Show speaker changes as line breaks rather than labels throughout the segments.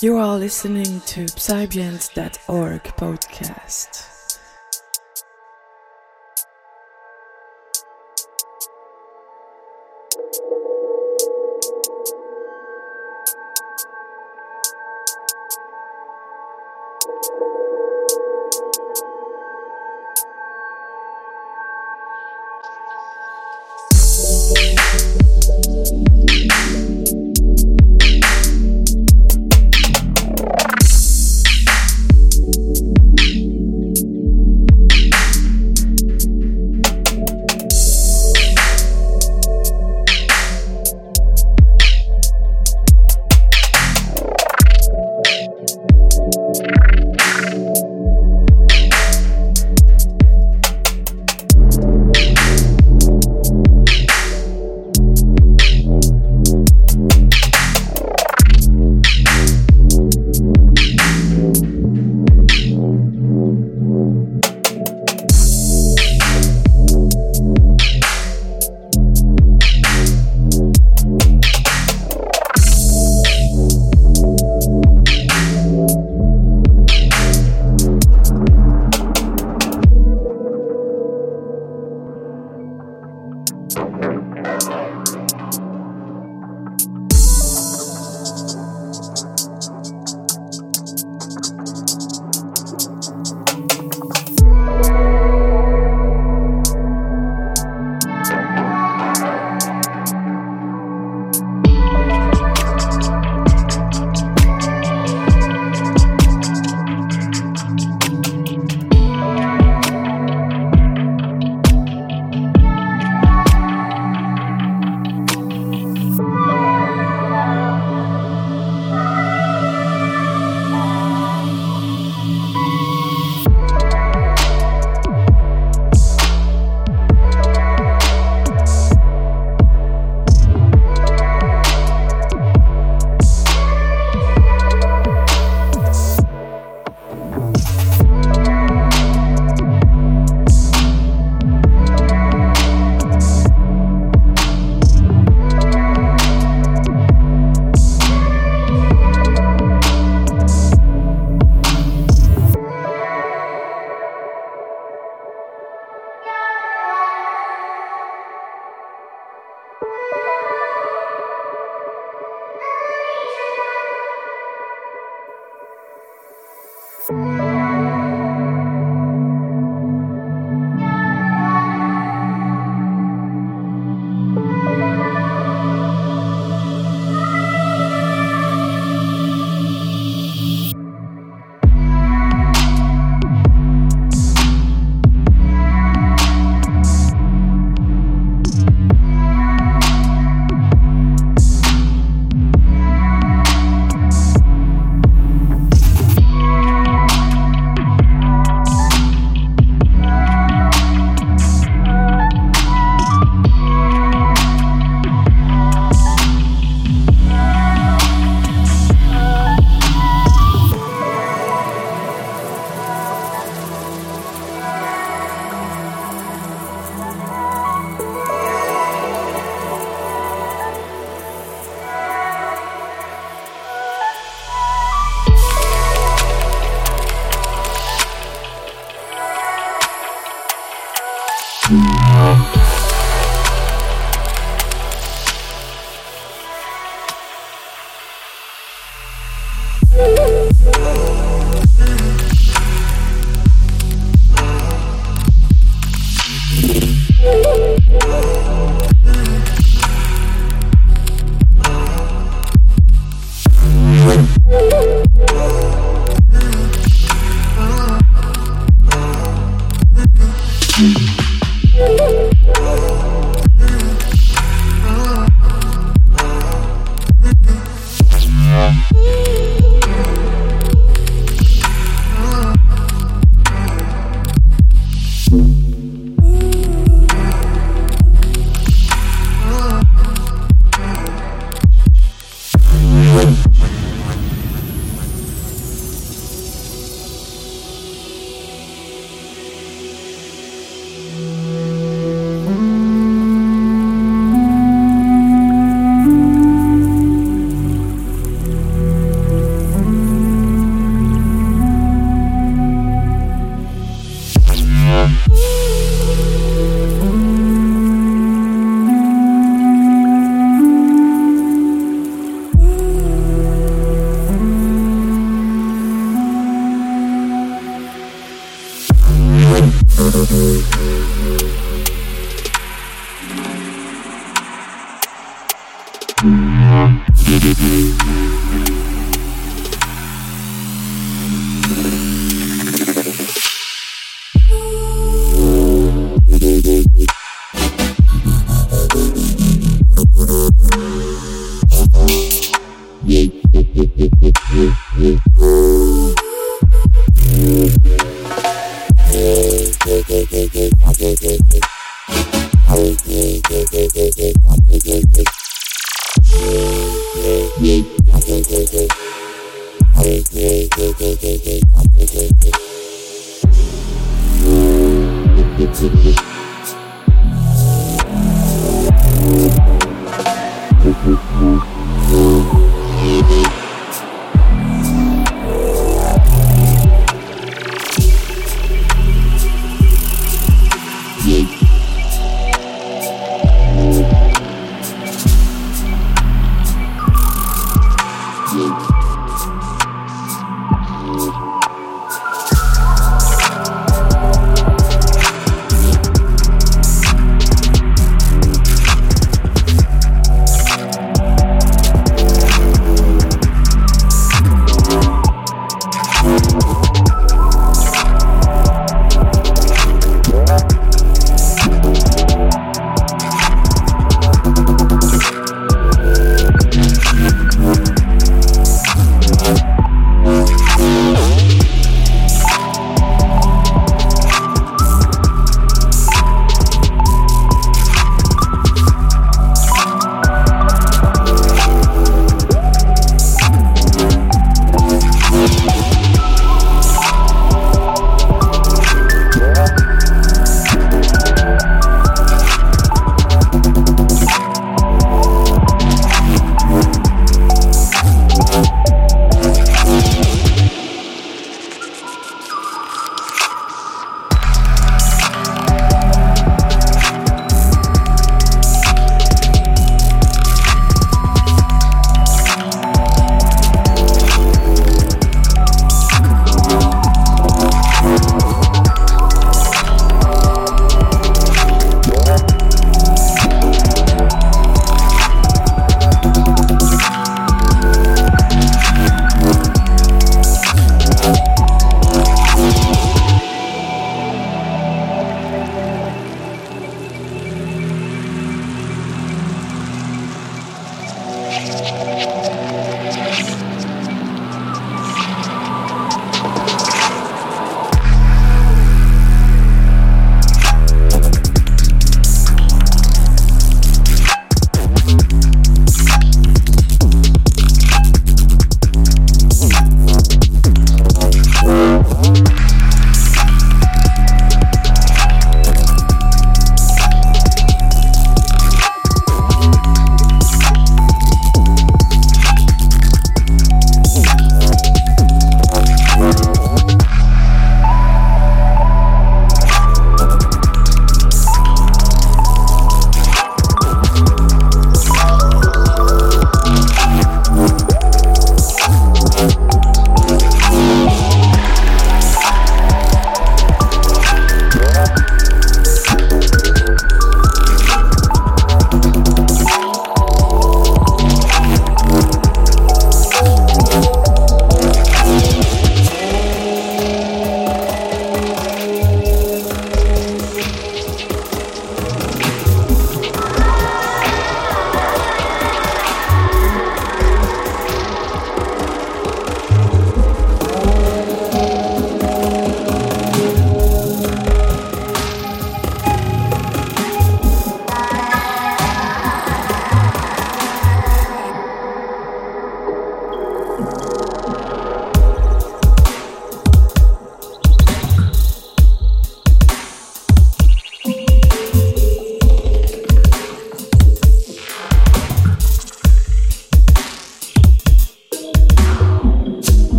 You are listening to Psybians.org podcast.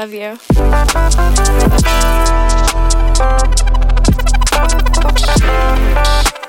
love you. Thank you.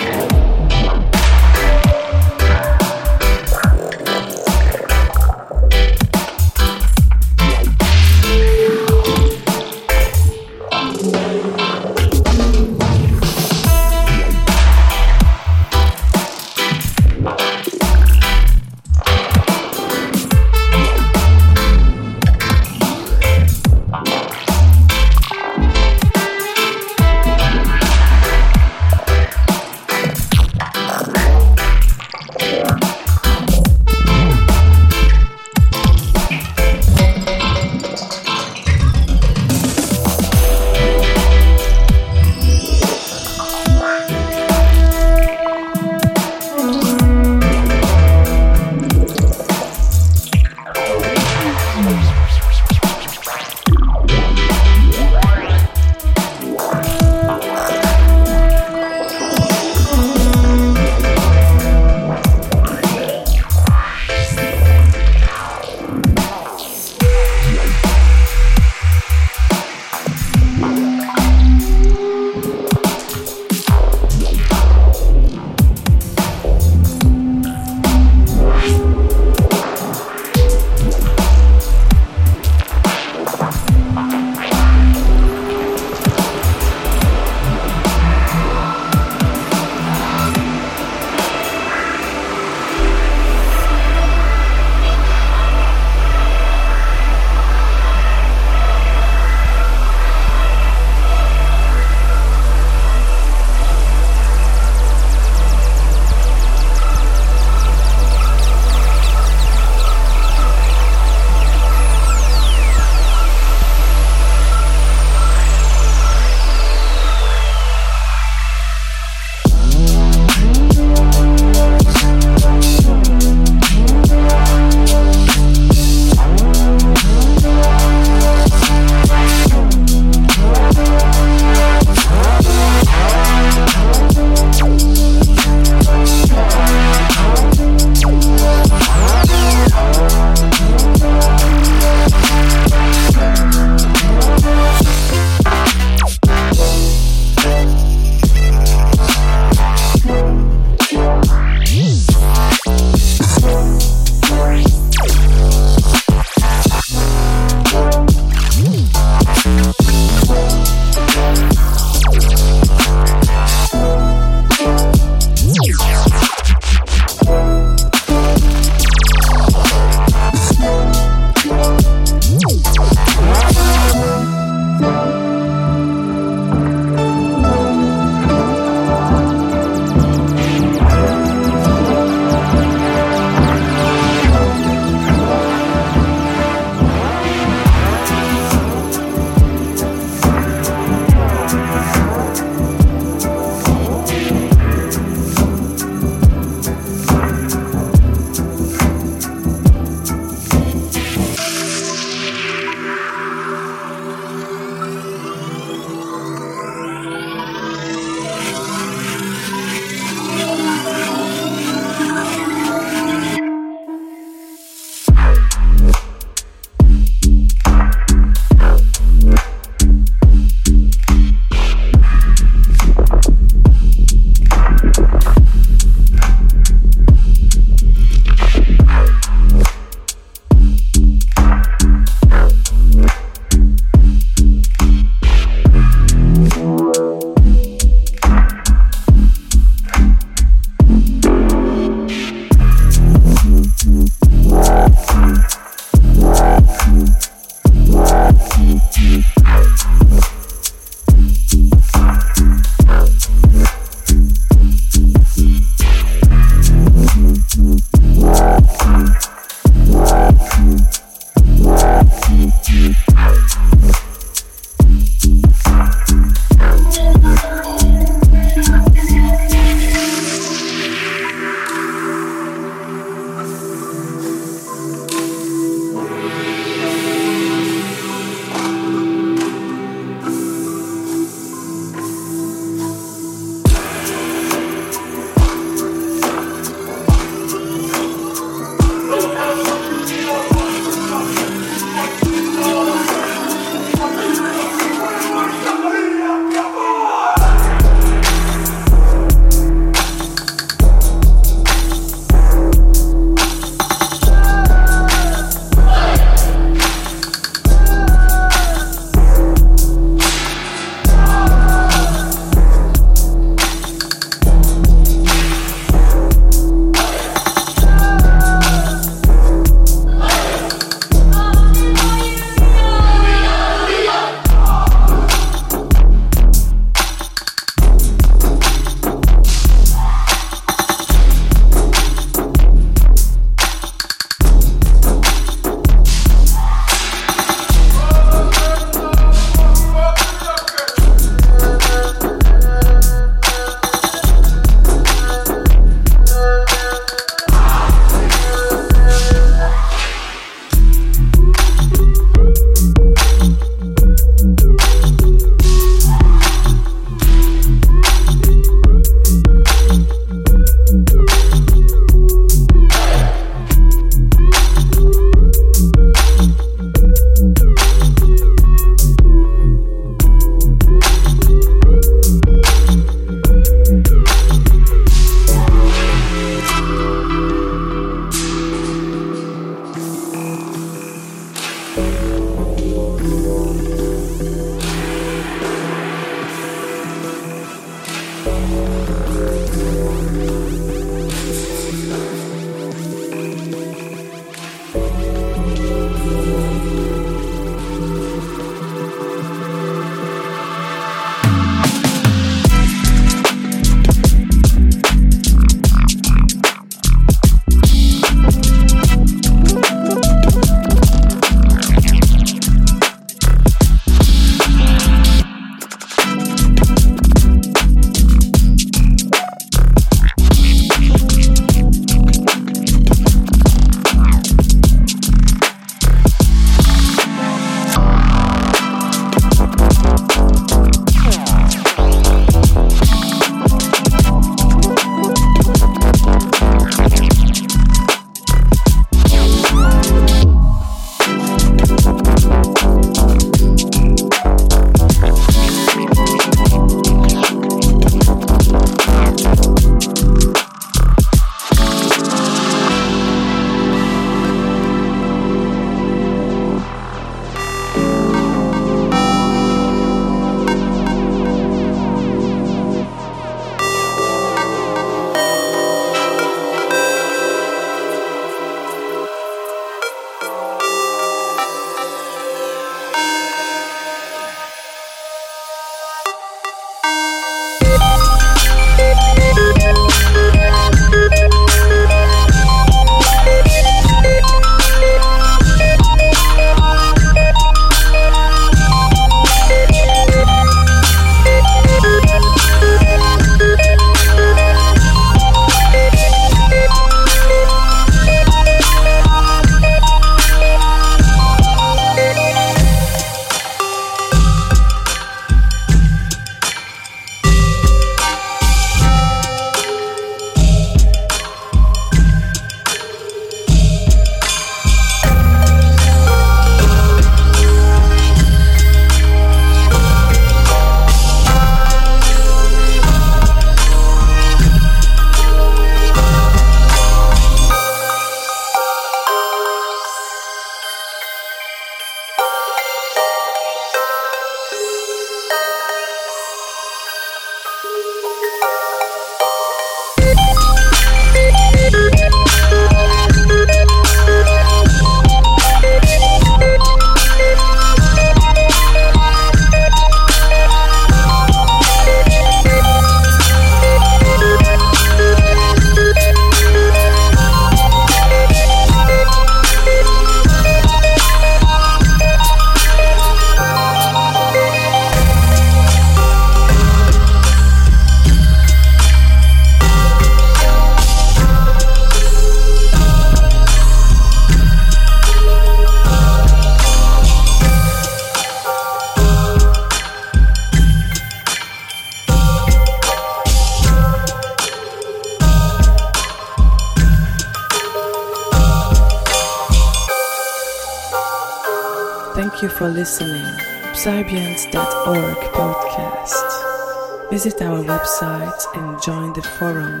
Website and join the forum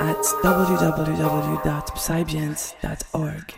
at www.psybians.org.